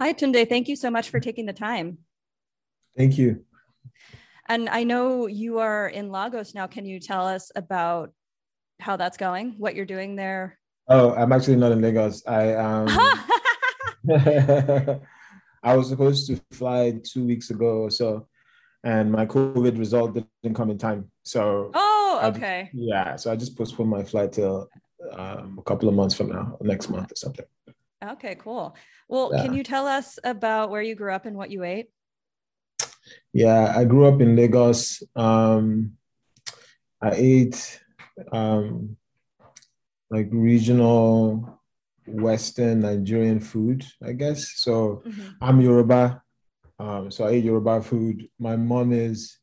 Hi, Tunde. Thank you so much for taking the time. Thank you. And I know you are in Lagos now. Can you tell us about how that's going, what you're doing there? Oh, I'm actually not in Lagos. I um I was supposed to fly two weeks ago or so, and my COVID result didn't come in time. So Oh, okay. I, yeah, so I just postponed my flight till um, a couple of months from now, next month or something. Okay, cool. Well, Yeah. can you tell us about where you grew up and what you ate? Yeah, I grew up in Lagos. Um, I ate um, like regional Western Nigerian food, I guess. So I'm Yoruba, um, so I eat Yoruba food. My mom is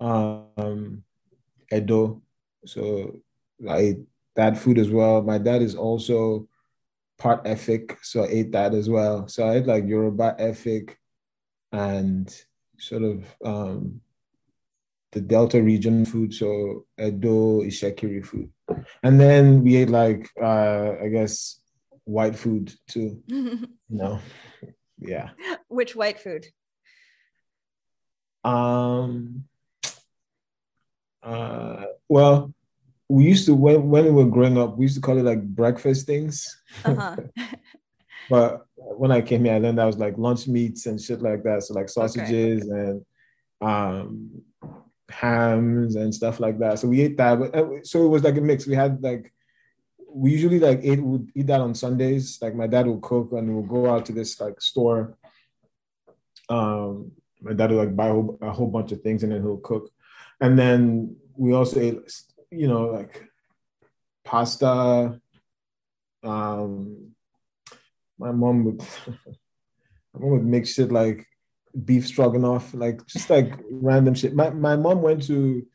um, Edo, so I ate that food as well. My dad is also part Efik, so I ate that as well. So I ate like Yoruba Efik and sort of um, the Delta region food, so Edo Itsekiri food, and then we ate like uh, I guess white food too. You know, yeah. Which white food? Um. Uh. Well, we used to when when we were growing up, we used to call it like breakfast things. Uh-huh. But when I came here, I learned that was like lunch meats and shit like that. So like sausages and um hams and stuff like that. So we ate that. But uh, so it was like a mix. We had like we usually like ate would eat that on Sundays. Like my dad would cook and we'll go out to this like store. Um my dad would like buy a whole, a whole bunch of things and then he'll cook. And then we also ate, you know, like pasta. Um my mom would my mom would make shit like beef stroganoff, like just like random shit. My my mom went to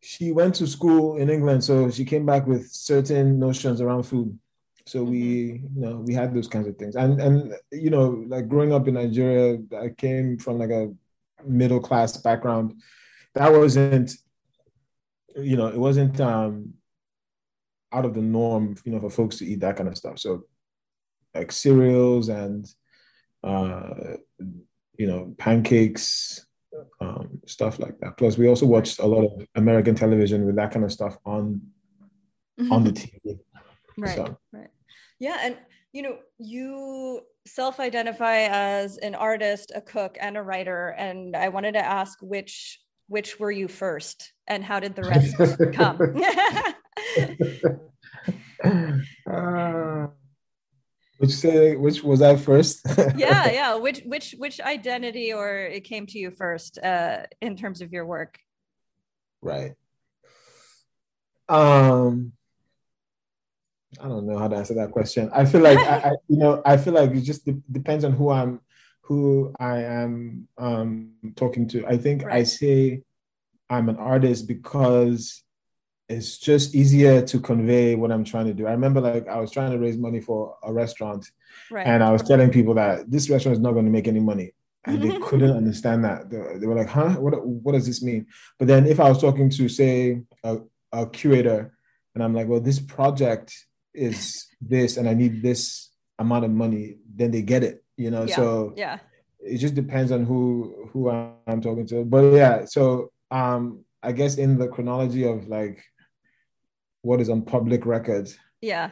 she went to school in England, so she came back with certain notions around food. So we, you know, we had those kinds of things. And and you know, like growing up in Nigeria, I came from like a middle class background. That wasn't, you know, it wasn't um out of the norm, you know, for folks to eat that kind of stuff. So like cereals and uh you know pancakes um stuff like that plus we also watched a lot of american television with that kind of stuff on on the tv Right. So- Right. Yeah. And, you know, you self identify as an artist, a cook, and a writer. And I wanted to ask which which were you first and how did the rest come? uh, which say which was i first yeah, yeah. Which which which identity or it came to you first uh in terms of your work? right um i don't know how to answer that question i feel like I, I you know i feel like it just de- depends on who i'm who i am um talking to i think i say i'm an artist because it's just easier to convey what i'm trying to do i remember like i was trying to raise money for a restaurant Right. and I was telling people that this restaurant is not going to make any money. And they couldn't understand that. They, they were like, huh? What, what does this mean? But then if I was talking to, say, a, a curator, and I'm like, well, this project is this, and I need this amount of money, then they get it, you know? yeah. So yeah. it just depends on who who I'm talking to. But yeah, so um, I guess in the chronology of like what is on public record, Yeah.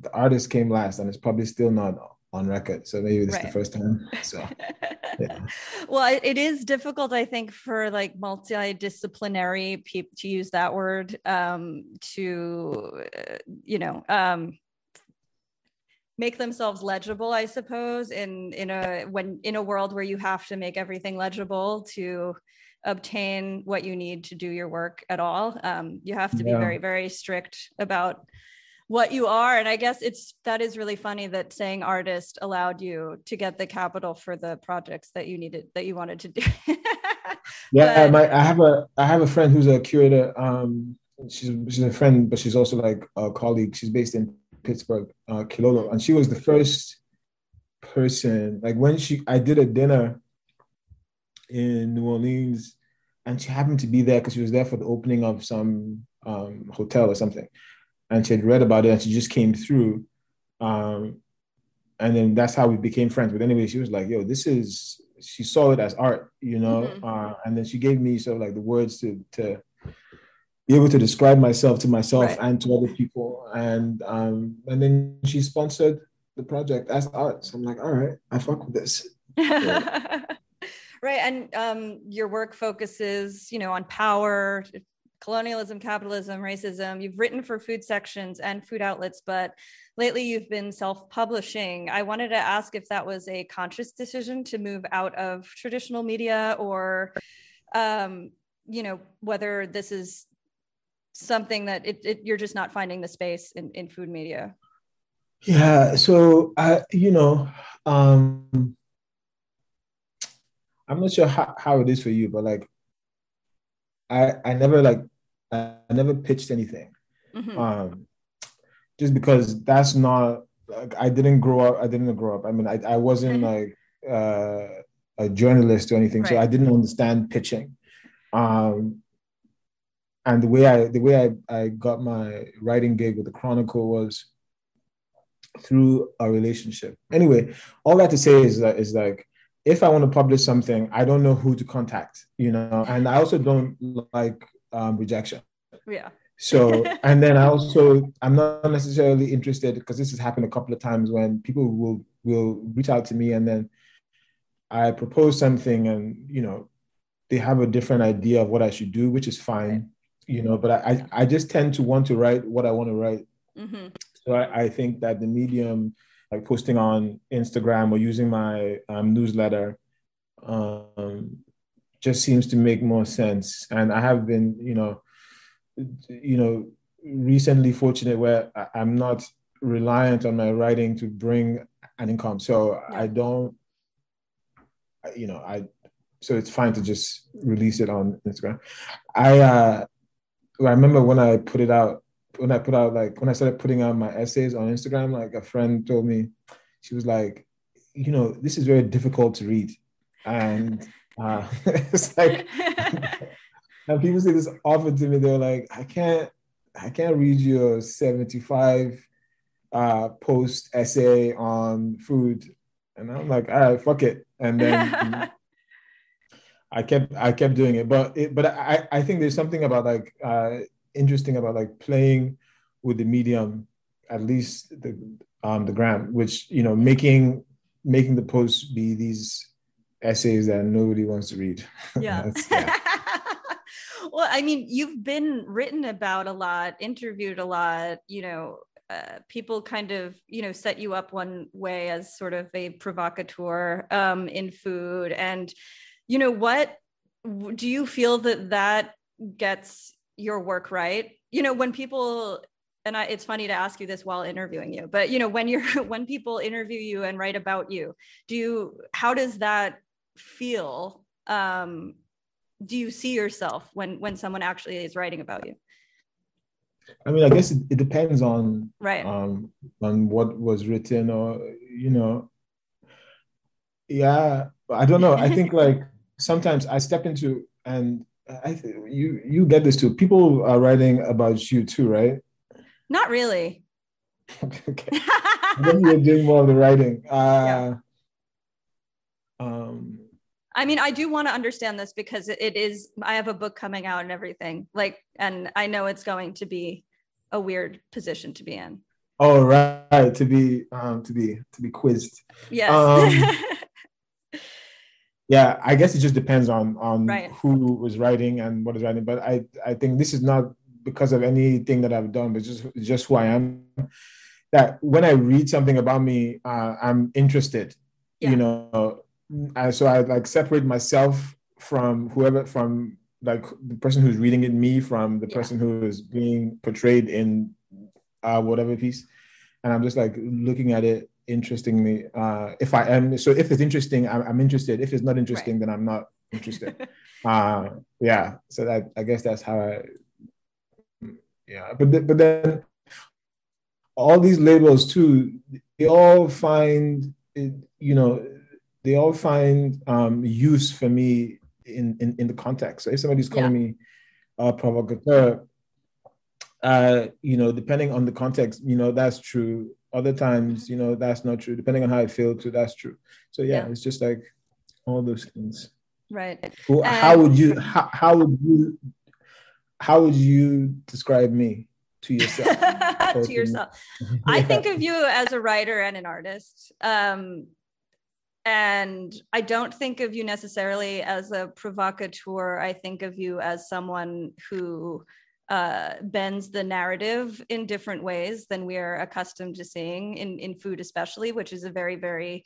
the artist came last and it's probably still not on record. So maybe this is the first time. So yeah. well it- it is difficult i think for like multidisciplinary people to use that word um to uh, you know um make themselves legible i suppose in in a when in a world where you have to make everything legible to obtain what you need to do your work at all um, you have to be Yeah. very very strict about what you are and i guess it's that is really funny that saying artist allowed you to get the capital for the projects that you needed that you wanted to do Yeah, But- my I have a I have a friend who's a curator. Um she's she's a friend, but she's also like a colleague. She's based in Pittsburgh, uh Kilolo. And she was the first person, like when she I did a dinner in New Orleans and she happened to be there because she was there for the opening of some um hotel or something. And she had read about it and she just came through. Um and then that's how we became friends. But anyway, she was like, "Yo, this is." She saw it as art, you know, mm-hmm. uh, and then she gave me sort of like the words to to be able to describe myself to myself right. and to other people, and um, and then she sponsored the project as art. So I'm like, all right, I fuck with this. right, and um, your work focuses, you know, on power, colonialism, capitalism, racism. You've written for food sections and food outlets, but lately you've been self-publishing. I wanted to ask if that was a conscious decision to move out of traditional media or um, you know, whether this is something that it, it, you're just not finding the space in, in food media. Yeah. So I, you know, um, I'm not sure how, how it is for you, but like, I, I never like, I never pitched anything. Mm-hmm. Um, just because that's not like I didn't grow up. I didn't grow up. I mean, I, I wasn't like uh, a journalist or anything, right. so I didn't understand pitching. Um, and the way I the way I, I got my writing gig with the Chronicle was through a relationship. Anyway, all that to say is that is like if I want to publish something, I don't know who to contact, you know, and I also don't like um, rejection. Yeah. So, and then I also, I'm not necessarily interested because this has happened a couple of times when people will will reach out to me and then I propose something and you know they have a different idea of what I should do, which is fine, you know. But I I just tend to want to write what I want to write. Mm-hmm. So I, I think that the medium, like posting on Instagram or using my um, newsletter, um, just seems to make more sense. And I have been, you know you know, recently fortunate where I'm not reliant on my writing to bring an income. So yeah. I don't, you know, I, so it's fine to just release it on Instagram. I, uh, I remember when I put it out, when I put out, like, when I started putting out my essays on Instagram, like a friend told me, she was like, you know, this is very difficult to read. And uh, it's like, and people say this often to me. They're like, I can't, I can't read your 75 uh, post essay on food. And I'm like, all right, fuck it. And then I kept, I kept doing it. But, it, but I, I think there's something about like uh, interesting about like playing with the medium, at least the, um, the gram, which you know, making, making the posts be these essays that nobody wants to read. Yeah. yeah. well, I mean, you've been written about a lot, interviewed a lot, you know, uh, people kind of you know set you up one way as sort of a provocateur um, in food and you know what do you feel that that gets your work right? You know when people and I, it's funny to ask you this while interviewing you but you know when you're when people interview you and write about you do you how does that feel? Um do you see yourself when when someone actually is writing about you? I mean i guess it, it depends on right. um on what was written or you know. Yeah i don't know. I think like sometimes i step into and i th- you you get this too people are writing about you too right not really okay then you're doing more of the writing uh yeah. um I mean, I do want to understand this because it is, I have a book coming out and everything. Like, and I know it's going to be a weird position to be in. Oh, right. To be, um, to be, to be quizzed. Yes. Um, yeah, I guess it just depends on, on right. who was writing and what is writing. But I, I think this is not because of anything that I've done, but just, just who I am. That when I read something about me, uh, I'm interested. Yeah. You know, and so I like separate myself from whoever from like the person who's reading it me from the yeah. person who is being portrayed in uh, whatever piece and i'm just like looking at it interestingly uh, if i am so if it's interesting i'm, I'm interested if it's not interesting right. then i'm not interested uh, yeah so that i guess that's how i yeah but th- but then all these labels too they all find you know they all find um, use for me in, in, in the context. So if somebody's calling yeah. me a provocateur, uh, you know, depending on the context, you know, that's true. Other times, you know, that's not true. Depending on how I feel too, that's true. So yeah, yeah. it's just like all those things. Right. Well, how would you how, how would you how would you describe me to yourself? to yourself. yeah. I think of you as a writer and an artist. Um, and I don't think of you necessarily as a provocateur. I think of you as someone who uh, bends the narrative in different ways than we are accustomed to seeing in, in food, especially, which is a very, very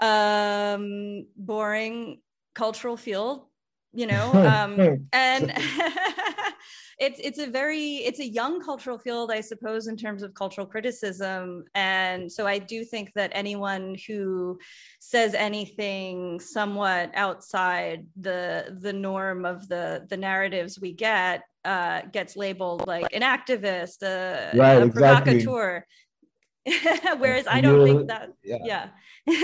um, boring cultural field, you know. Um, and it's it's a very it's a young cultural field i suppose in terms of cultural criticism and so i do think that anyone who says anything somewhat outside the the norm of the the narratives we get uh, gets labeled like an activist a, right, a provocateur exactly. whereas i don't You're, think that yeah, yeah.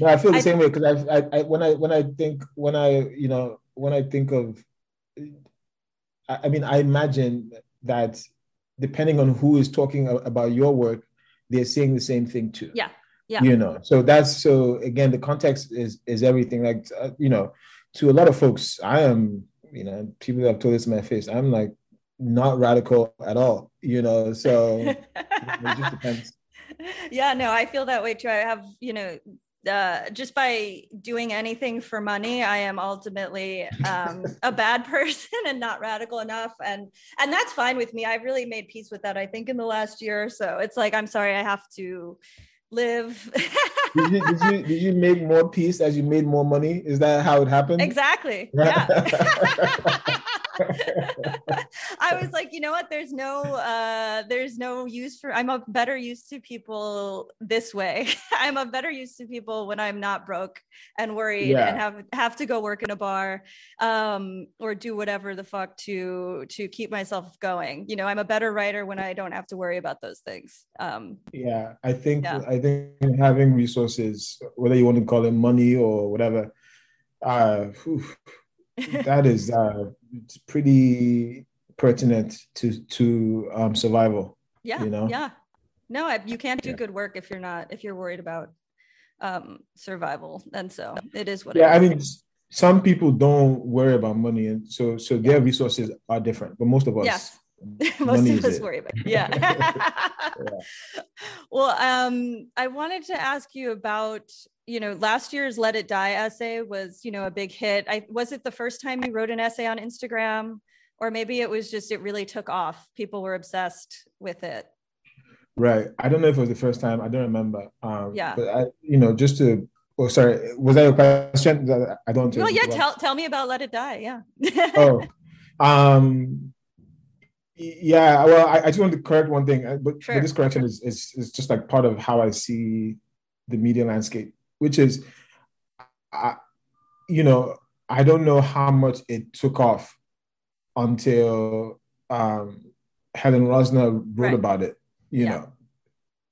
No i feel the I, same way because I, I when i when i think when i you know when i think of I mean, I imagine that depending on who is talking about your work, they're saying the same thing too. Yeah. Yeah. You know, so that's so again, the context is is everything. Like, uh, you know, to a lot of folks, I am, you know, people have told this in my face, I'm like not radical at all, you know, so it just depends. Yeah, no, I feel that way too. I have, you know, uh, just by doing anything for money, I am ultimately um, a bad person and not radical enough, and and that's fine with me. I've really made peace with that. I think in the last year or so, it's like I'm sorry, I have to live. did, you, did, you, did you make more peace as you made more money? Is that how it happened? Exactly. Yeah. I was like, you know what? There's no uh there's no use for I'm a better use to people this way. I'm a better use to people when I'm not broke and worried yeah. and have have to go work in a bar um or do whatever the fuck to to keep myself going. You know, I'm a better writer when I don't have to worry about those things. Um yeah, I think yeah. I think having resources, whether you want to call it money or whatever, uh whew, that is uh, it's pretty pertinent to to um, survival. Yeah, you know. Yeah, no, I, you can't do yeah. good work if you're not if you're worried about um, survival, and so it is what. Yeah, I mean, some people don't worry about money, and so so their resources are different, but most of us. Yes. most of us worry about it. yeah. yeah. well um i wanted to ask you about you know last year's let it die essay was you know a big hit. I was it the first time you wrote an essay on instagram? Or maybe it was just it really took off. People were obsessed with it. Right. I don't know if it was the first time. I don't remember. Um yeah. but i you know just to oh sorry. Was that a question? I don't well yeah tell, tell me about let it die. Yeah. Oh um yeah well I, I, just want to correct one thing. But, sure. but this correction is, is is just like part of how i see the media landscape which is, I, you know, I don't know how much it took off until um, Helen Rosner wrote right. about it. You yeah. know,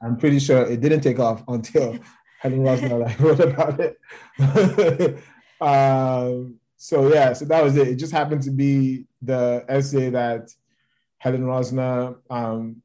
I'm pretty sure it didn't take off until Helen Rosner like, wrote about it. um, so yeah, so that was it. It just happened to be the essay that Helen Rosner um,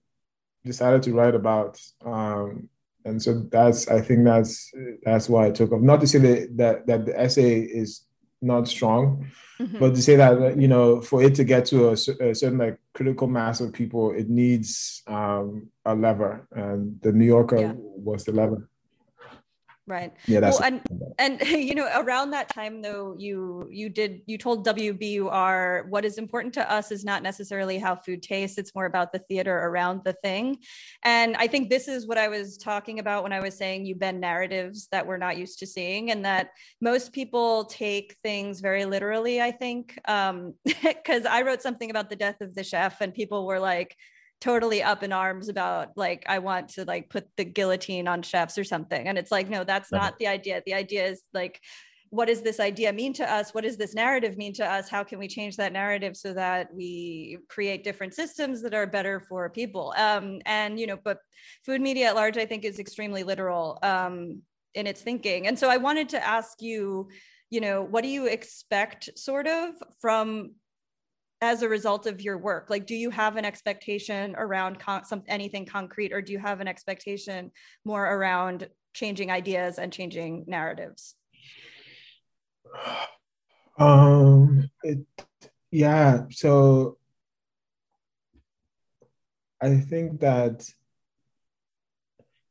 decided to write about. Um, and so that's I think that's that's why I took off. Not to say that that, that the essay is not strong, mm-hmm. but to say that you know for it to get to a, a, certain like critical mass of people, it needs um, a lever, and the New Yorker yeah. was the lever right. Yeah that's well, and and you know around that time though you you did you told wbur what is important to us is not necessarily how food tastes it's more about the theater around the thing. And i think this is what i was talking about when i was saying you bend narratives that we're not used to seeing and that most people take things very literally i think um because i wrote something about the death of the chef and people were like totally up in arms about like i want to like put the guillotine on chefs or something. And it's like no that's not the idea. The idea is like what does this idea mean to us? What does this narrative mean to us? How can we change that narrative so that we create different systems that are better for people? Um, and you know but food media at large i think is extremely literal um, in its thinking. And so i wanted to ask you you know what do you expect sort of from as a result of your work? Like do you have an expectation around con- some anything concrete or do you have an expectation more around changing ideas and changing narratives? Um it, yeah so i think that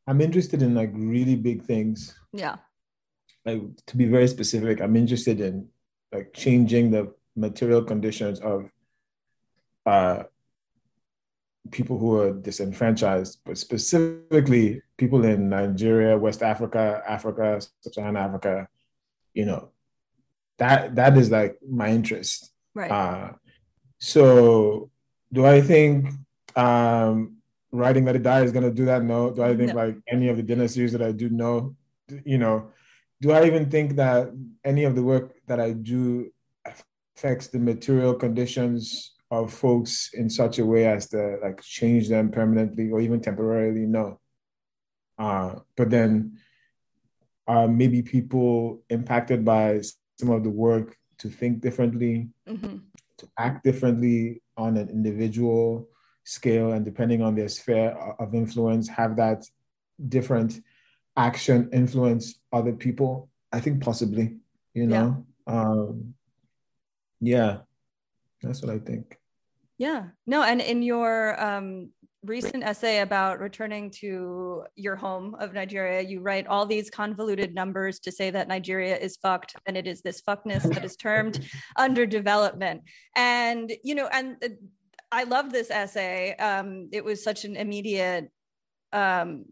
i'm interested in like really big things. Yeah. Like to be very specific i'm interested in like changing the material conditions of uh, people who are disenfranchised, but specifically people in Nigeria, West Africa, Africa, Sub-Saharan Africa, you know, that that is like my interest. Right. Uh, so do I think um, writing Let It Die is gonna do that? No. Do I think no. like any of the dinner series that I do? No. You know, do I even think that any of the work that I do affects the material conditions of folks in such a way as to like change them permanently or even temporarily no uh, but then uh, maybe people impacted by some of the work to think differently mm-hmm. to act differently on an individual scale and depending on their sphere of influence have that different action influence other people i think possibly you know yeah. um yeah that's what i think yeah. No, and in your um, recent essay about returning to your home of Nigeria, you write all these convoluted numbers to say that Nigeria is fucked and it is this fuckness that is termed underdevelopment. And, you know, and uh, I love this essay. Um, it was such an immediate um,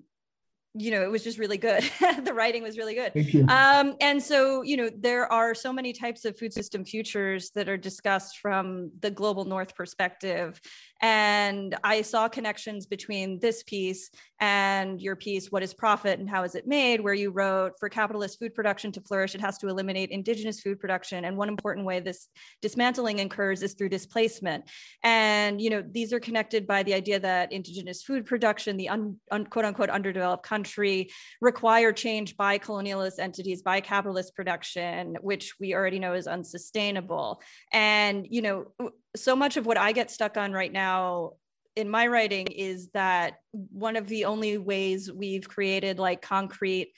you know, it was just really good. the writing was really good. Thank you. Um, and so, you know, there are so many types of food system futures that are discussed from the global north perspective. And I saw connections between this piece and your piece, What is Profit and How is It Made, where you wrote, for capitalist food production to flourish, it has to eliminate indigenous food production. And one important way this dismantling occurs is through displacement. And, you know, these are connected by the idea that indigenous food production, the un, un, quote unquote underdeveloped country, require change by colonialist entities, by capitalist production, which we already know is unsustainable. And, you know, so much of what I get stuck on right now in my writing is that one of the only ways we've created like concrete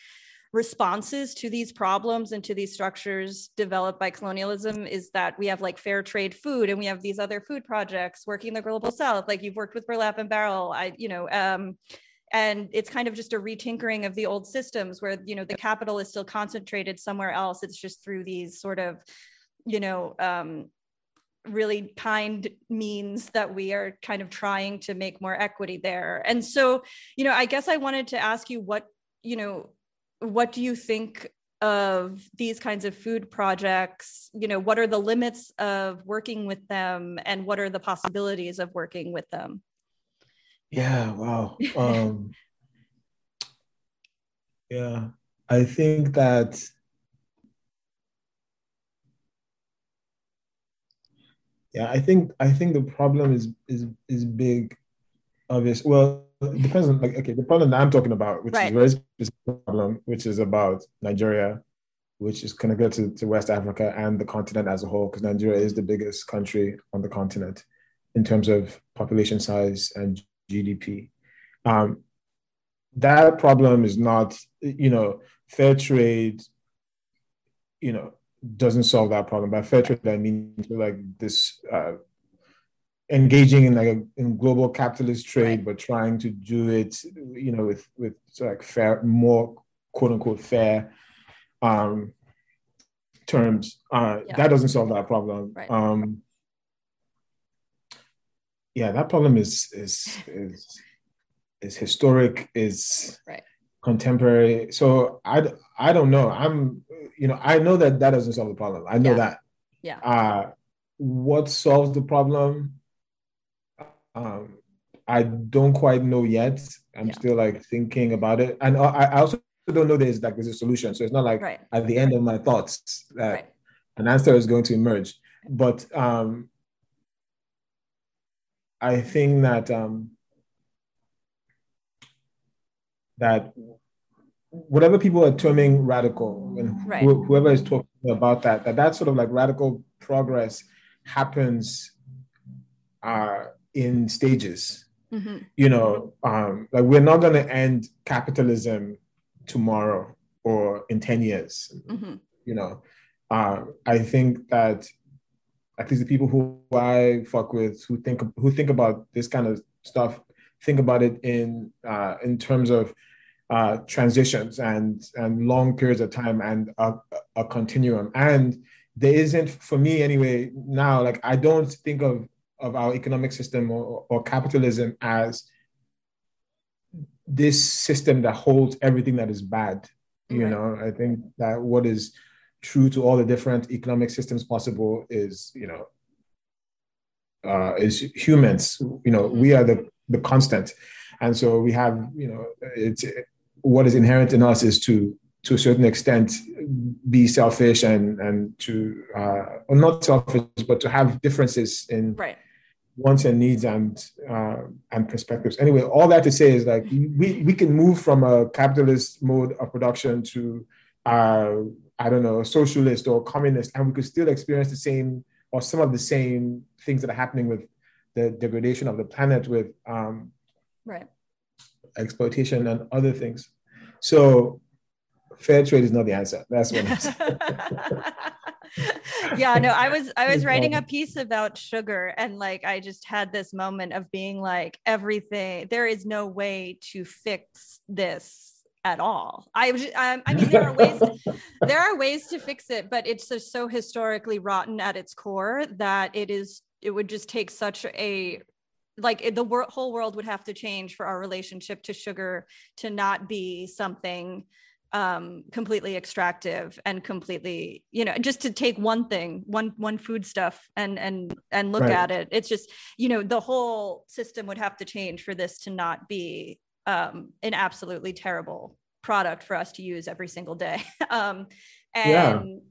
responses to these problems and to these structures developed by colonialism is that we have like fair trade food and we have these other food projects working the global south. Like you've worked with burlap and barrel i you know um, and it's kind of just a retinkering of the old systems where you know the capital is still concentrated somewhere else. It's just through these sort of you know um, really kind means that we are kind of trying to make more equity there. And so, you know, I guess I wanted to ask you what, you know, what do you think of these kinds of food projects? You know, what are the limits of working with them and what are the possibilities of working with them? Yeah, wow. Um, yeah, I think that Yeah, I think I think the problem is is is big, obvious. Well, it depends on like okay, the problem that I'm talking about, which right. is very specific problem, which is about Nigeria, which is connected to, to West Africa and the continent as a whole, because Nigeria is the biggest country on the continent in terms of population size and GDP. Um, that problem is not, you know, fair trade, you know, doesn't solve that problem. By fair trade, I mean like this uh, engaging in like a, in global capitalist trade, but trying to do it, you know, with with like fair, more quote unquote fair um, terms. Uh, yeah. That doesn't solve that problem. Right. Um, yeah, that problem is is is is historic. Is right contemporary. So I I don't know. I'm you know I know that that doesn't solve the problem. I know yeah. that. Yeah. Uh, what solves the problem? Um, I don't quite know yet. I'm yeah. still like thinking about it, and I, I also don't know there's like there's a solution. So it's not like right. at the end of my thoughts that right. an answer is going to emerge. But um, I think that um, that whatever people are terming radical and right. wh- whoever is talking about that that that sort of like radical progress happens uh, in stages. Mm-hmm. You know, um, like we're not going to end capitalism tomorrow or in 10 years. Mm-hmm. You know, uh, I think that at least the people who I fuck with who think who think about this kind of stuff think about it in uh, in terms of uh, transitions and and long periods of time and a, a continuum. And there isn't, for me anyway, now like I don't think of of our economic system or, or capitalism as this system that holds everything that is bad. You right. know, I think that what is true to all the different economic systems possible is, you know, uh, is humans. You know, mm-hmm. we are the the constant, and so we have, you know, it's what is inherent in us is to to a certain extent be selfish and and to uh, or not selfish but to have differences in right. wants and needs and uh, and perspectives anyway all that to say is like we we can move from a capitalist mode of production to uh, i don't know socialist or communist and we could still experience the same or some of the same things that are happening with the degradation of the planet with um, right exploitation and other things. So fair trade is not the answer. That's what yeah, no, I was I was writing a piece about sugar and like I just had this moment of being like everything there is no way to fix this at all. I was um, I mean there are ways to, there are ways to fix it, but it's just so historically rotten at its core that it is it would just take such a like the wor- whole world would have to change for our relationship to sugar to not be something um completely extractive and completely you know just to take one thing one one food stuff and and and look right. at it it's just you know the whole system would have to change for this to not be um an absolutely terrible product for us to use every single day um and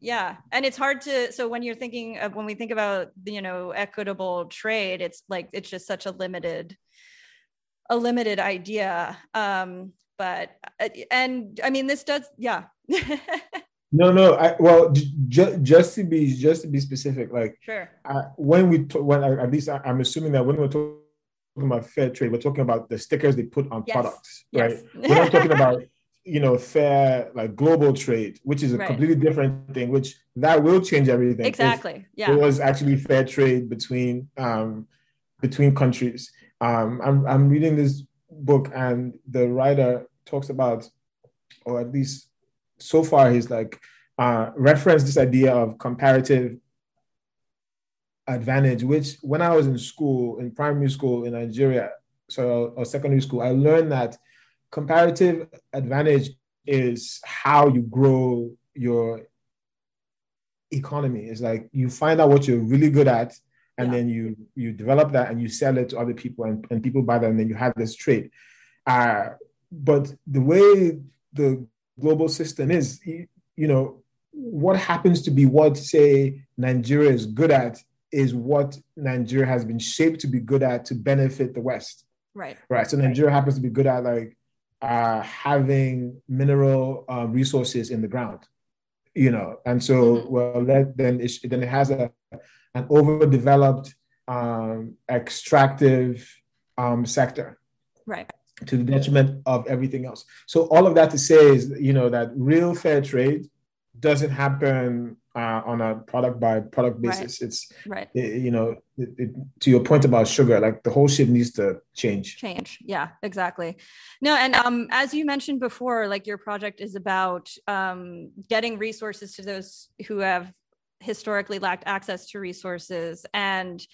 yeah. yeah. and it's hard to so when you're thinking of when we think about you know equitable trade it's like it's just such a limited a limited idea um but uh, and i mean this does yeah no no I, well j- just to be just to be specific like sure I, when we t- when I, at least I, am assuming that when we're talking about fair trade we're talking about the stickers they put on yes. products right yes. we're not talking about you know, fair like global trade, which is a right. completely different thing, which that will change everything. Exactly. Yeah. It was actually fair trade between um between countries. Um I'm I'm reading this book and the writer talks about, or at least so far he's like uh referenced this idea of comparative advantage, which when I was in school, in primary school in Nigeria, so or secondary school, I learned that comparative advantage is how you grow your economy. It's like you find out what you're really good at, and yeah. then you you develop that and you sell it to other people, and, and people buy that, and then you have this trade. Uh, but the way the global system is, you, you know, what happens to be what say Nigeria is good at is what Nigeria has been shaped to be good at to benefit the West. Right. Right. So Nigeria happens to be good at like uh, having mineral uh, resources in the ground, you know, and so mm-hmm. well then it, then it has a an overdeveloped um, extractive um, sector, right, to the detriment of everything else. So all of that to say is, you know, that real fair trade doesn't happen uh, on a product by product basis. Right. It's right. It, you know, it, it, to your point about sugar, like the whole shit needs to change. Change. Yeah, exactly. No, and um, as you mentioned before, like your project is about um, getting resources to those who have historically lacked access to resources and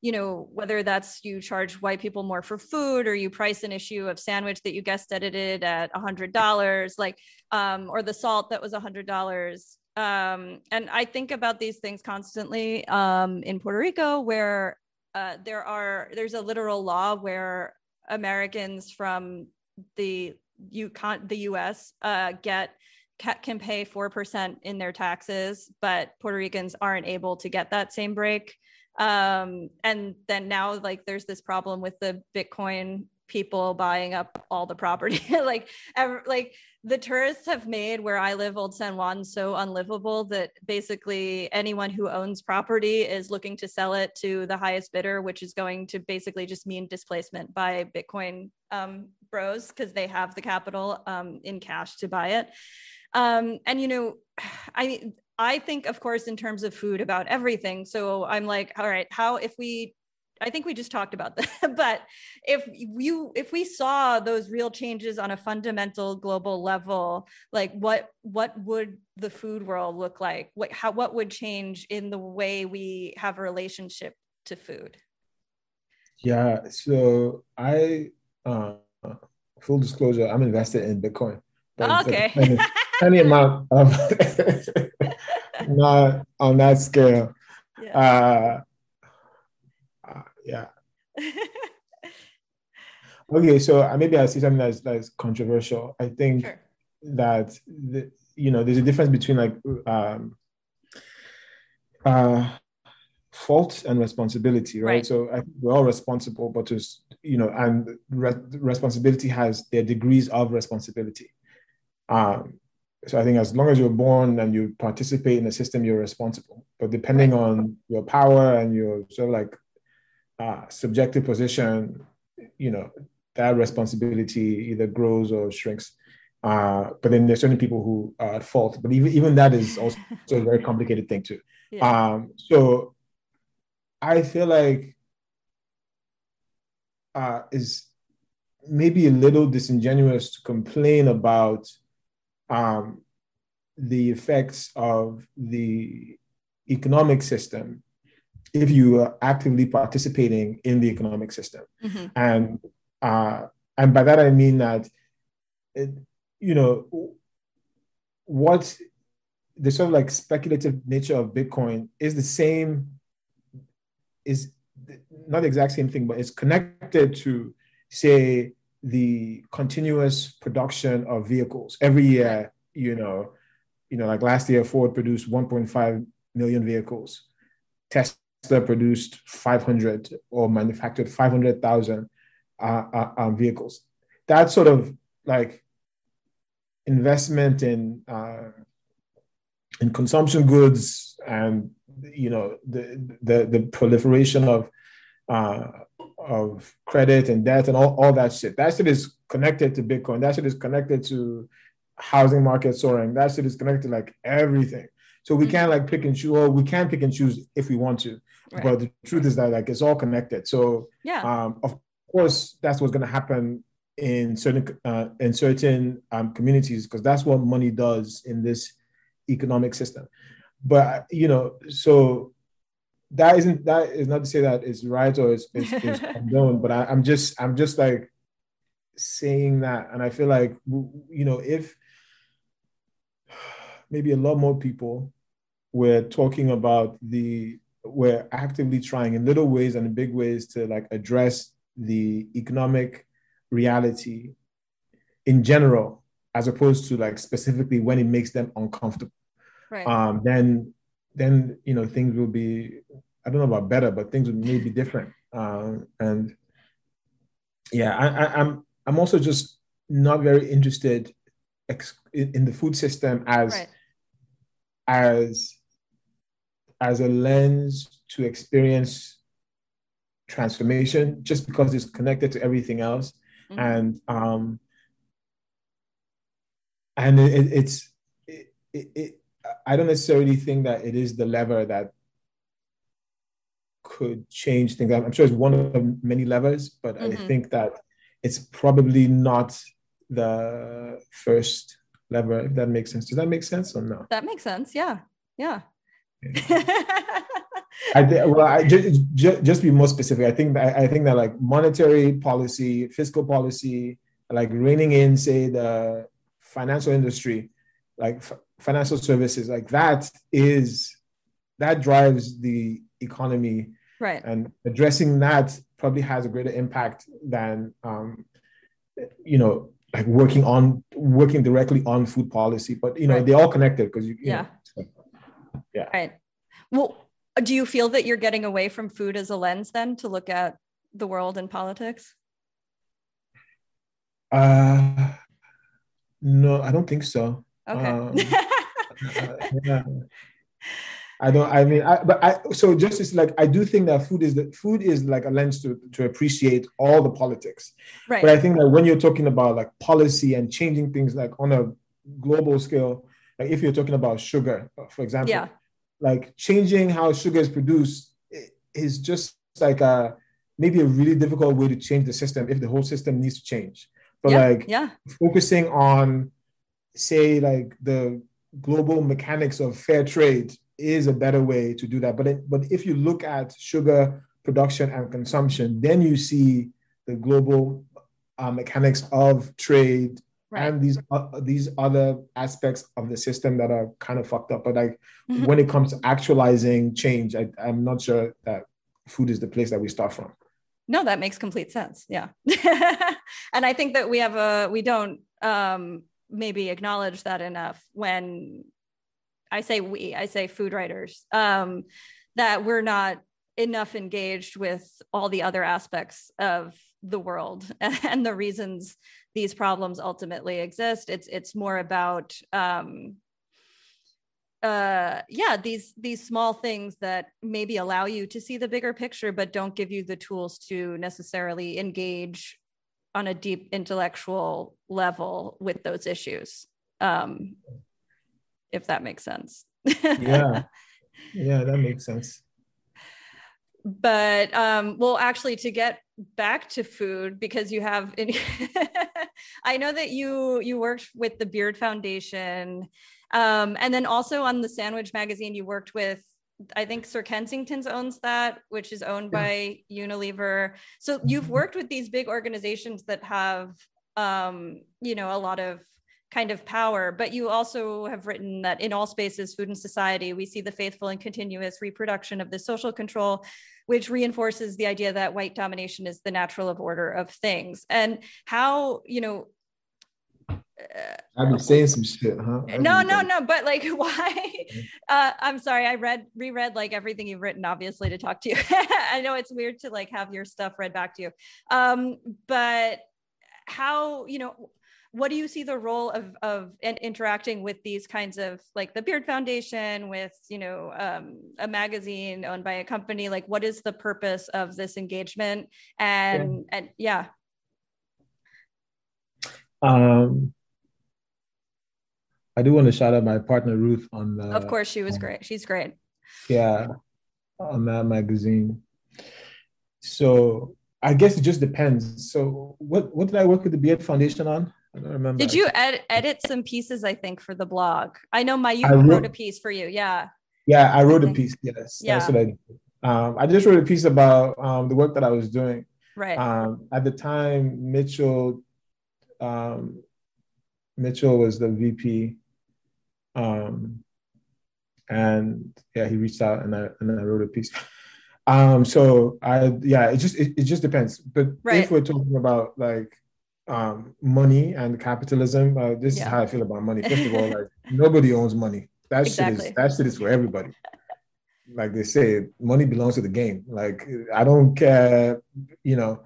you know whether that's you charge white people more for food or you price an issue of sandwich that you guest edited at a hundred dollars like um, or the salt that was a hundred dollars um, and I think about these things constantly um, in Puerto Rico, where uh, there are there's a literal law where Americans from the you can't the U.S. Uh, get can pay four percent in their taxes, but Puerto Ricans aren't able to get that same break. Um, and then now, like, there's this problem with the Bitcoin people buying up all the property. like, ever, like the tourists have made where I live, Old San Juan, so unlivable that basically anyone who owns property is looking to sell it to the highest bidder, which is going to basically just mean displacement by Bitcoin um, bros because they have the capital um, in cash to buy it. Um, and you know, I I think, of course, in terms of food about everything. So I'm like, all right, how if we I think we just talked about that. but if you if we saw those real changes on a fundamental global level, like what what would the food world look like? What how what would change in the way we have a relationship to food? Yeah, so I uh full disclosure, I'm invested in Bitcoin. okay. Any, any amount of not on that scale. Yeah. Uh, yeah. okay, so uh, maybe I'll say something that's that's controversial. I think sure. that the, you know there's a difference between like um, uh, fault and responsibility, right? right. So I we're all responsible, but just you know, and re- responsibility has their degrees of responsibility. Um, so I think as long as you're born and you participate in the system, you're responsible. But depending on your power and your sort of like uh, subjective position, you know, that responsibility either grows or shrinks. Uh, but then there's certain people who are at fault. But even, even that is also a very complicated thing too. Yeah. Um, so I feel like uh, is maybe a little disingenuous to complain about um, the effects of the economic system if you are actively participating in the economic system. Mm-hmm. And uh, and by that I mean that it, you know what the sort of like speculative nature of Bitcoin is the same is not the exact same thing, but it's connected to say the continuous production of vehicles every year. You know, you know, like last year Ford produced 1.5 million vehicles. Tesla produced 500 or manufactured 500,000 uh, uh, um, vehicles. That sort of like investment in uh, in consumption goods and you know the the, the proliferation of uh, of credit and debt and all, all that shit. That shit is connected to Bitcoin. That shit is connected to housing market soaring. That shit is connected to like everything. So we mm-hmm. can't like pick and choose. Well, we can pick and choose if we want to, right. but the truth is that like it's all connected. So yeah, um, of course that's what's going to happen in certain uh, in certain um, communities because that's what money does in this economic system. But you know, so that isn't that is not to say that it's right or it's, it's, it's condoned, but I, I'm just I'm just like saying that, and I feel like you know if maybe a lot more people were talking about the we're actively trying in little ways and in big ways to like address the economic reality in general as opposed to like specifically when it makes them uncomfortable. Right. um then then you know things will be i don't know about better but things may be different. Um and yeah I, I i'm i'm also just not very interested ex- in the food system as right as as a lens to experience transformation just because it's connected to everything else mm-hmm. and um and it, it's it, it, i don't necessarily think that it is the lever that could change things i'm sure it's one of many levers but mm-hmm. i think that it's probably not the first lever, if that makes sense. Does that make sense or no? That makes sense. Yeah. Yeah. I th- well, I just, just just be more specific. I think that I think that like monetary policy, fiscal policy, like reining in, say the financial industry, like f- financial services, like that is that drives the economy, right? And addressing that probably has a greater impact than, um, you know, like working on working directly on food policy but you know right. they're all connected because you, you, yeah know, yeah right well do you feel that you're getting away from food as a lens then to look at the world and politics Uh, no, I don't think so. Okay. Um, uh, yeah. I don't. I mean, I, but I. So just it's like I do think that food is the food is like a lens to to appreciate all the politics. Right. But I think that when you're talking about like policy and changing things like on a global scale, like if you're talking about sugar, for example, yeah. like changing how sugar is produced is just like a maybe a really difficult way to change the system if the whole system needs to change. But yeah, like yeah. focusing on say like the global mechanics of fair trade is a better way to do that. But it, but if you look at sugar production and consumption, then you see the global uh, mechanics of trade right. and these uh, these other aspects of the system that are kind of fucked up. But like mm-hmm. when it comes to actualizing change, I, I'm not sure that food is the place that we start from. No, that makes complete sense. Yeah, and I think that we have a we don't um, maybe acknowledge that enough when I say we, I say food writers, um, that we're not enough engaged with all the other aspects of the world and the reasons these problems ultimately exist. It's it's more about um, uh, yeah these these small things that maybe allow you to see the bigger picture, but don't give you the tools to necessarily engage on a deep intellectual level with those issues. Um, if that makes sense. yeah. Yeah, that makes sense. But um, well, actually, to get back to food, because you have, I know that you you worked with the Beard Foundation, um, and then also on the Sandwich magazine, you worked with I think Sir Kensington's owns that, which is owned by Unilever. So you've mm-hmm. worked with these big organizations that have, um, you know, a lot of kind of power. But you also have written that in all spaces, food and society, we see the faithful and continuous reproduction of the social control, which reinforces the idea that white domination is the natural of order of things. And how, you know, I've been saying some shit, huh? No, no, no. But like, why? Uh, I'm sorry. I read, reread like everything you've written, obviously, to talk to you. I know it's weird to like have your stuff read back to you. Um, but how, you know, what do you see the role of of interacting with these kinds of like the beard foundation with you know um, a magazine owned by a company like what is the purpose of this engagement and yeah. and yeah um i do want to shout out my partner ruth on the of course she was um, great she's great yeah on that magazine so I guess it just depends. So, what what did I work with the Beard Foundation on? I don't remember. Did you ed- edit some pieces? I think for the blog. I know my you wrote, wrote, a piece for you. Yeah. Yeah, I wrote a piece. Yes, yeah. that's what I did. Um, I just wrote a piece about um, the work that I was doing. Right. Um, at the time, Mitchell, um, Mitchell was the VP, um, and yeah, he reached out and I and I wrote a piece. Um, so I yeah, it just it, it just depends. But right. if we're talking about like um, money and capitalism. Uh, this yeah. is how I feel about money. First of all, like nobody owns money. That exactly. shit is that shit is for everybody. like they say, money belongs to the game. Like I don't care, you know.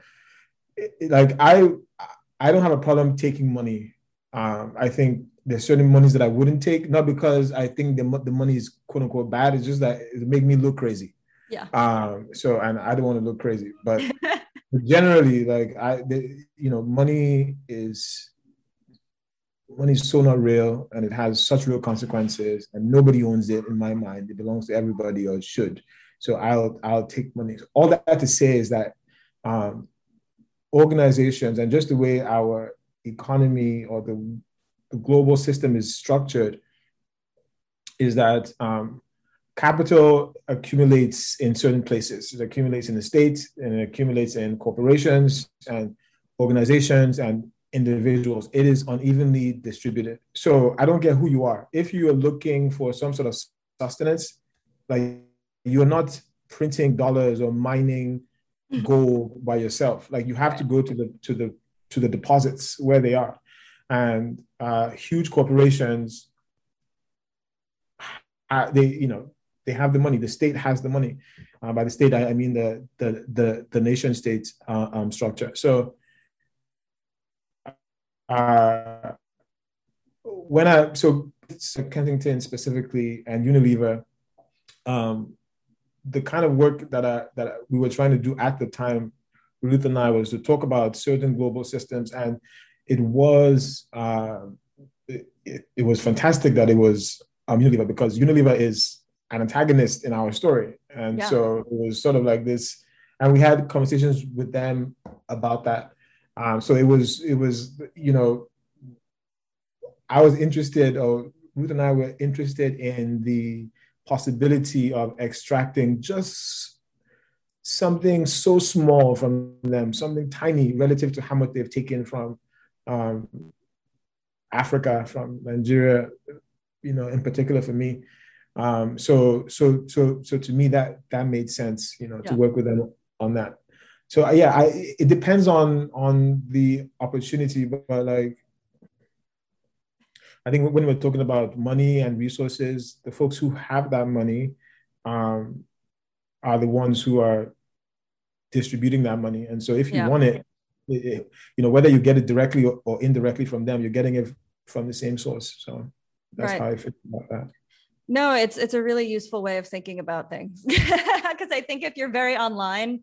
Like I, I don't have a problem taking money. Um, I think there's certain monies that I wouldn't take, not because I think the the money is quote unquote bad. It's just that it make me look crazy. Yeah. Um. So and I don't want to look crazy, but generally like i you know money is money is so not real and it has such real consequences and nobody owns it in my mind. It belongs to everybody or should. So i'll i'll take money. All that to say is that um, organizations and just the way our economy or the, the global system is structured is that um, capital accumulates in certain places. It accumulates in the state and it accumulates in corporations and organizations and individuals. It is unevenly distributed. So I don't care who you are. If you are looking for some sort of sustenance, like you're not printing dollars or mining gold by yourself. Like you have to go to the to the to the deposits where they are. And uh, huge corporations, uh, they you know they have the money. The state has the money. Uh, by the state, I, I, mean the the the, the nation state uh, um, structure. So uh, when I so, so Kensington specifically and Unilever, um, the kind of work that I that we were trying to do at the time, Ruth and I, was to talk about certain global systems, and it was uh, it, it, it, was fantastic that it was um, Unilever because Unilever is an antagonist in our story, and yeah. so it was sort of like this, and we had conversations with them about that. Um, so it was it was you know I was interested, or Ruth and I were interested in the possibility of extracting just something so small from them, something tiny relative to how much they've taken from um, Africa, from Nigeria, you know, in particular for me. Um, so, so, so, so to me, that that made sense, you know, yeah. to work with them on that. So, yeah, I, it depends on on the opportunity, but, but like I think when we're talking about money and resources, the folks who have that money um, are the ones who are distributing that money. And so if you yeah. want it, it, you know, whether you get it directly or, or, indirectly from them, you're getting it from the same source. So that's right. how I feel about that. No, it's it's a really useful way of thinking about things because I think if you're very online,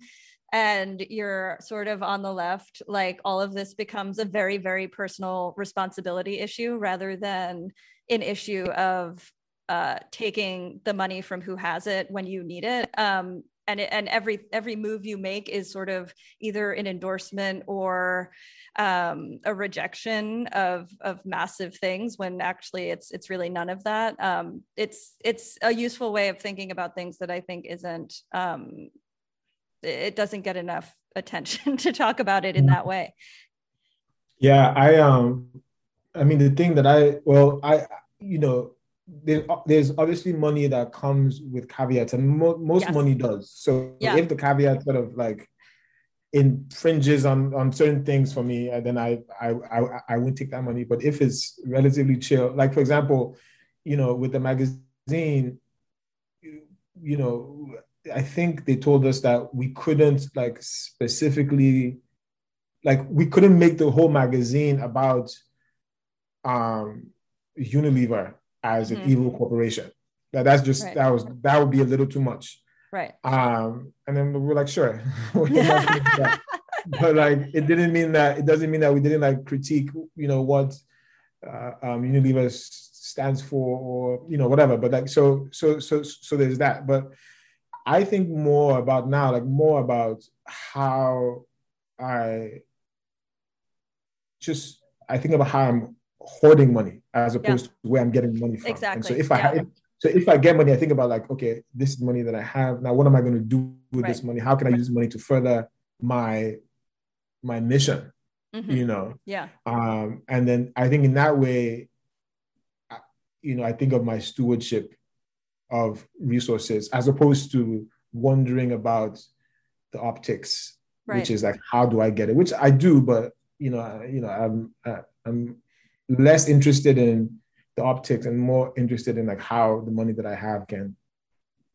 and you're sort of on the left, like all of this becomes a very, very personal responsibility issue rather than an issue of uh, taking the money from who has it when you need it. Um, and it, and every every move you make is sort of either an endorsement or um, a rejection of of massive things when actually it's it's really none of that. Um, it's it's a useful way of thinking about things that I think isn't um, it doesn't get enough attention to talk about it in that way yeah i um i mean the thing that i well i you know there, there's obviously money that comes with caveats and mo- most yes. money does so yeah. if the caveat sort of like infringes on on certain things for me uh, then I, I i i won't take that money but if it's relatively chill like for example you know with the magazine you know I think they told us that we couldn't like specifically like we couldn't make the whole magazine about um Unilever as an mm-hmm. evil corporation. That that's just right. that was that would be a little too much. Right. Um and then we were like, sure. but like it didn't mean that it doesn't mean that we didn't like critique, you know, what uh, um Unilever stands for or you know whatever. But like so so so so there's that. But I think more about now, like more about how I just I think about how I'm hoarding money as opposed yeah. to where I'm getting money from. Exactly. And so if I yeah. if, so if I get money, I think about like, okay, this is money that I have. Now what am I going to do with right. this money? How can I use money to further my my mission? Mm-hmm. You know? Yeah. Um, and then I think in that way, you know, I think of my stewardship of resources as opposed to wondering about the optics right. which is like how do i get it which i do but you know you know i'm i'm less interested in the optics and more interested in like how the money that i have can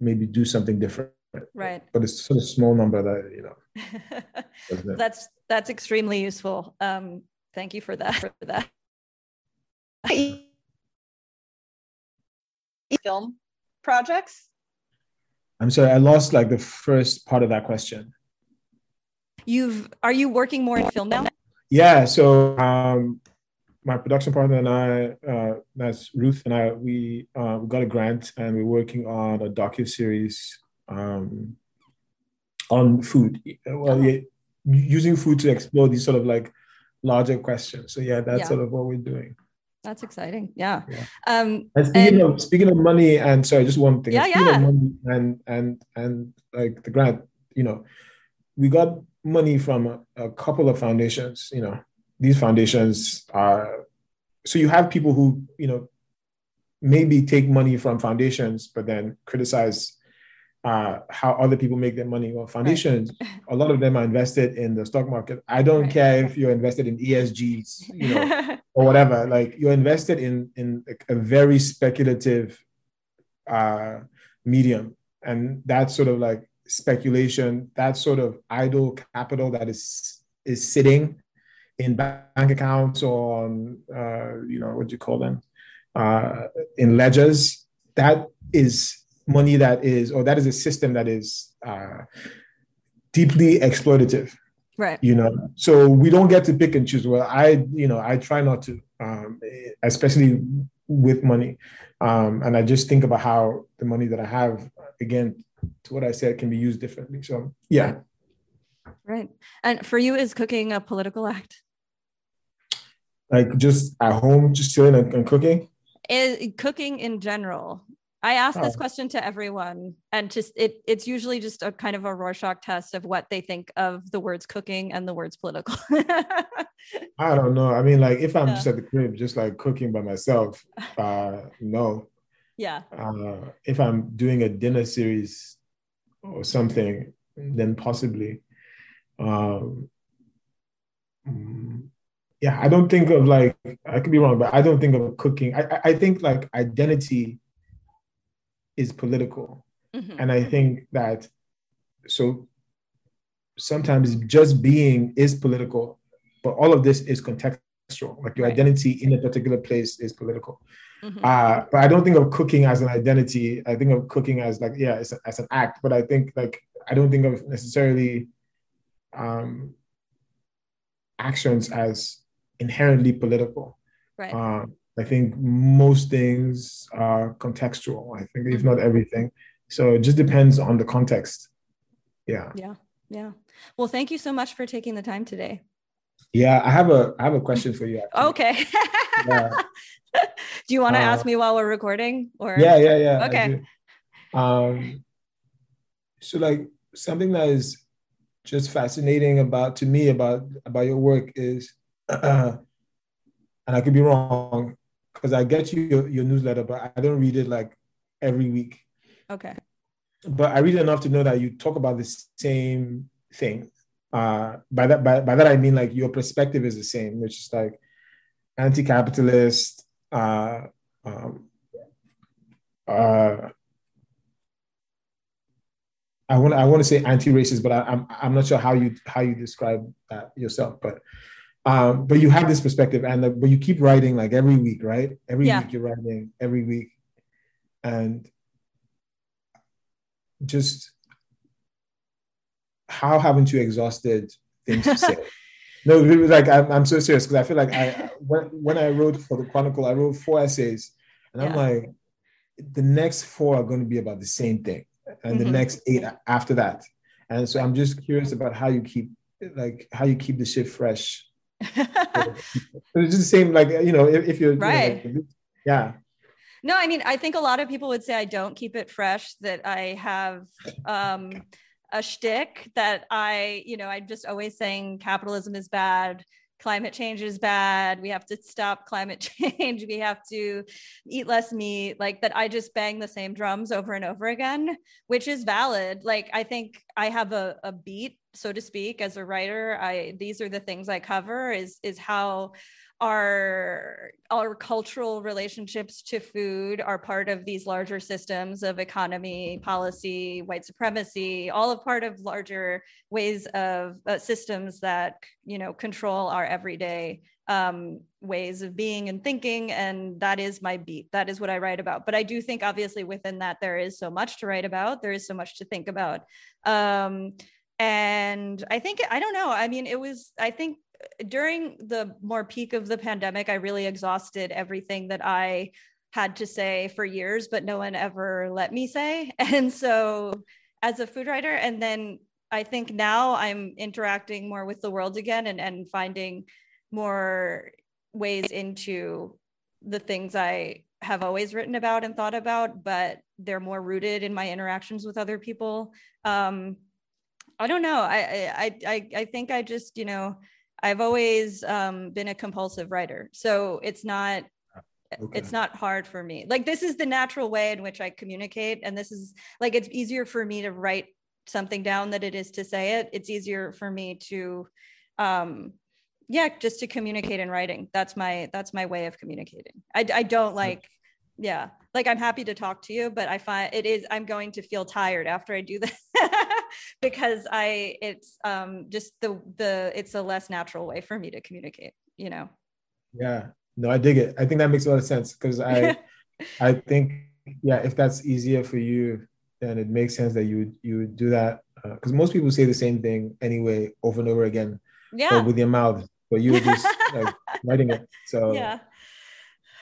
maybe do something different right but it's sort of a small number that you know that's that's extremely useful um thank you for that for that film projects? I'm sorry, I lost like the first part of that question. You've are you working more in film now? Yeah, so um, my production partner and I, uh, that's Ruth and I, we uh, we got a grant and we're working on a docu series um, on food. Well, yeah, using food to explore these sort of like larger questions. So yeah, that's yeah. sort of what we're doing. That's exciting. Yeah. yeah. Um, and speaking and, of speaking of money, and sorry, just one thing. Yeah, speaking yeah. Of money and and and like the grant, you know, we got money from a, a couple of foundations. You know, these foundations are so you have people who you know maybe take money from foundations, but then criticize uh, how other people make their money. Well, foundations, right. a lot of them are invested in the stock market. I don't right. care if you're invested in ESGs, you know, or whatever. Like you're invested in in a very speculative uh, medium, and that sort of like speculation, that sort of idle capital that is is sitting in bank accounts or on, uh, you know, what do you call them, uh, in ledgers, that is money that is, or that is a system that is uh, deeply exploitative. Right. You know, so we don't get to pick and choose. Well, I, you know, I try not to, um, especially with money. Um, and I just think about how the money that I have, again, to what I said, can be used differently. So, yeah. Right. And for you, is cooking a political act? Like just at home, just chilling and, and cooking? Is cooking in general. I ask this oh. question to everyone, and just it it's usually just a kind of a Rorschach test of what they think of the words cooking and the words political. I don't know. I mean, like if I'm yeah. just at the crib, just like cooking by myself, uh, no. Yeah. Uh, if I'm doing a dinner series or something, then possibly. Um, mm, yeah, I don't think of like I could be wrong, but I don't think of cooking. I I think like identity is political. Mm-hmm. And I think that so sometimes just being is political, but all of this is contextual. Like your right. identity in a particular place is political. Mm-hmm. Uh, but I don't think of cooking as an identity. I think of cooking as like, yeah, it's a, as an act, but I think like, I don't think of necessarily um, actions as inherently political. Right. Um, I think most things are contextual. I think, if not mm-hmm. everything. So it just depends on the context. Yeah. Yeah. Yeah. Well, thank you so much for taking the time today. Yeah, I have a I have a question for you. Actually. Okay. yeah. Do you want to uh, ask me while we're recording? Or yeah, yeah, yeah. Okay. Um, so like something that is just fascinating about to me about about your work is, uh, and I could be wrong, because I get you your, your newsletter, but I don't read it like every week. Okay. But I read enough to know that you talk about the same thing. Uh, by that by, by that I mean like your perspective is the same, which is like anti-capitalist, uh, um, uh, I want I want to say anti-racist, but I, am I'm, I'm not sure how you how you describe that yourself. But um, but you have this perspective, and the, but you keep writing like every week, right? Every yeah. week you're writing every week, and just how haven't you exhausted things to say? no, like I'm, I'm so serious because I feel like I when when I wrote for the Chronicle, I wrote four essays, and yeah. I'm like, the next four are going to be about the same thing, and mm-hmm. the next eight after that, and so I'm just curious about how you keep like how you keep the shit fresh it's just the same, like you know, if, if you're right, you know, like, yeah. No, I mean, I think a lot of people would say I don't keep it fresh. That I have um, a shtick that I, you know, I'm just always saying capitalism is bad climate change is bad we have to stop climate change we have to eat less meat like that i just bang the same drums over and over again which is valid like i think i have a, a beat so to speak as a writer i these are the things i cover is is how our our cultural relationships to food are part of these larger systems of economy policy white supremacy all a part of larger ways of uh, systems that you know control our everyday um, ways of being and thinking and that is my beat. That is what i write about. But i do think obviously within that there is so much to write about. There is so much to think about. Um, and i think i don't know i mean it was i think during the more peak of the pandemic, I really exhausted everything that I had to say for years, but no one ever let me say. And so, as a food writer, and then I think now I'm interacting more with the world again and, and finding more ways into the things I have always written about and thought about, but they're more rooted in my interactions with other people. Um, I don't know. I, I I I think I just you know I've always um, been a compulsive writer, so it's not okay. it's not hard for me. Like this is the natural way in which I communicate, and this is like it's easier for me to write something down than it is to say it. It's easier for me to, um, yeah, just to communicate in writing. That's my that's my way of communicating. I I don't like, yeah, like I'm happy to talk to you, but I find it is I'm going to feel tired after I do that. because I it's um just the the it's a less natural way for me to communicate, you know. Yeah. No, I dig it. I think that makes a lot of sense because I I think yeah, if that's easier for you, then it makes sense that you you would do that because uh, most people say the same thing anyway over and over again. Yeah. with your mouth, but you were just like writing it. So yeah.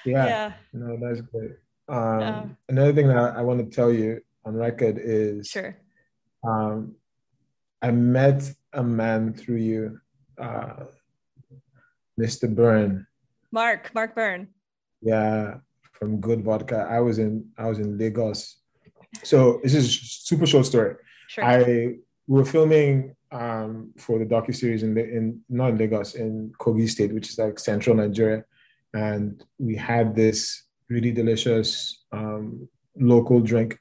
Yeah. yeah. No, that's great. Um, um, another thing that I, I want to tell you on record is sure. Um, I met a man through you, uh, Mr. Byrne. Mark, Mark Byrne. Yeah, from Good Vodka. I was in I was in Lagos. So this is a super short story. Sure. I we were filming um, for the docu series in, in not in Lagos in Kogi State, which is like central Nigeria, and we had this really delicious um, local drink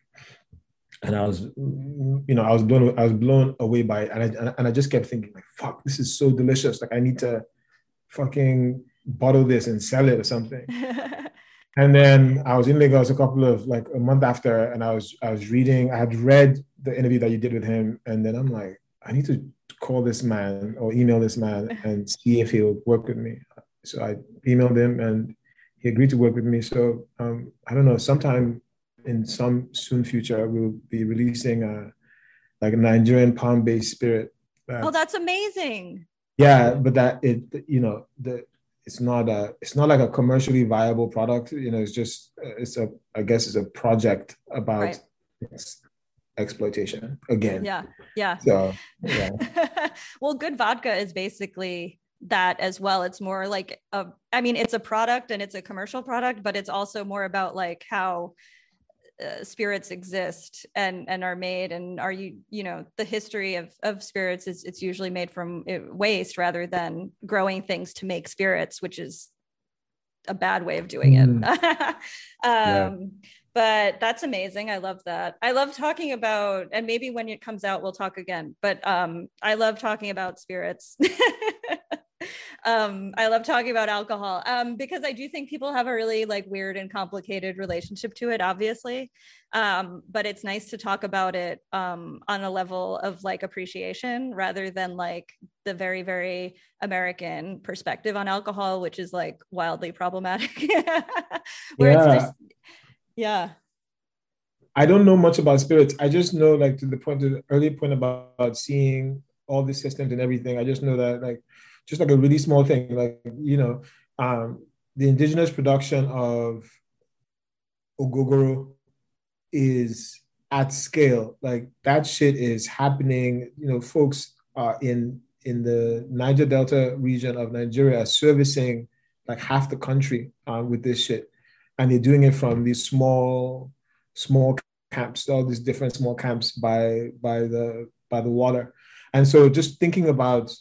and I was, you know, I was blown, I was blown away by it, and I and I just kept thinking like, "Fuck, this is so delicious! Like, I need to fucking bottle this and sell it or something." and then I was in Lagos a couple of like a month after, and I was I was reading, I had read the interview that you did with him, and then I'm like, I need to call this man or email this man and see if he'll work with me. So I emailed him, and he agreed to work with me. So um, I don't know, sometime in some soon future, we'll be releasing a like a Nigerian palm-based spirit. Uh, oh, that's amazing. Yeah, but that it you know the it's not a it's not like a commercially viable product. You know, it's just uh, it's a I guess it's a project about right. exploitation again. Yeah, yeah. So yeah. well, good vodka is basically that as well it's more like a i mean it's a product and it's a commercial product but it's also more about like how uh, spirits exist and and are made and are you you know the history of of spirits is it's usually made from uh, waste rather than growing things to make spirits which is a bad way of doing it mm. um yeah. but that's amazing i love that i love talking about and maybe when it comes out we'll talk again but um i love talking about spirits um, I love talking about alcohol um, because I do think people have a really like weird and complicated relationship to it, obviously. Um, but it's nice to talk about it um, on a level of like appreciation rather than like the very, very American perspective on alcohol, which is like wildly problematic. Where yeah. it's just, yeah. I don't know much about spirits. I just know, like, to the point, to the early point about, about seeing all the systems and everything. I just know that, like, just like a really small thing, like you know, um, the indigenous production of ogogoro is at scale. Like that shit is happening. You know, folks are in in the Niger Delta region of Nigeria are servicing like half the country uh, with this shit, and they're doing it from these small small camps, all these different small camps by by the by the water. And so just thinking about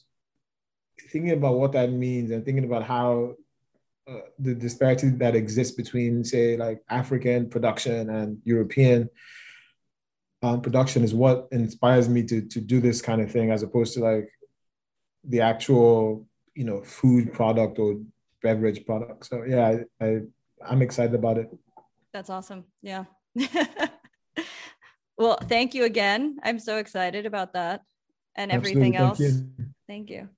thinking about what that means and thinking about how uh, the disparity that exists between, say, like African production and European um, production is what inspires me to to do this kind of thing, as opposed to like the actual, you know, food product or beverage product. So yeah, I, I I'm excited about it. That's awesome. Yeah. well, thank you again. I'm so excited about that and everything Absolutely. else. Thank you. Thank you.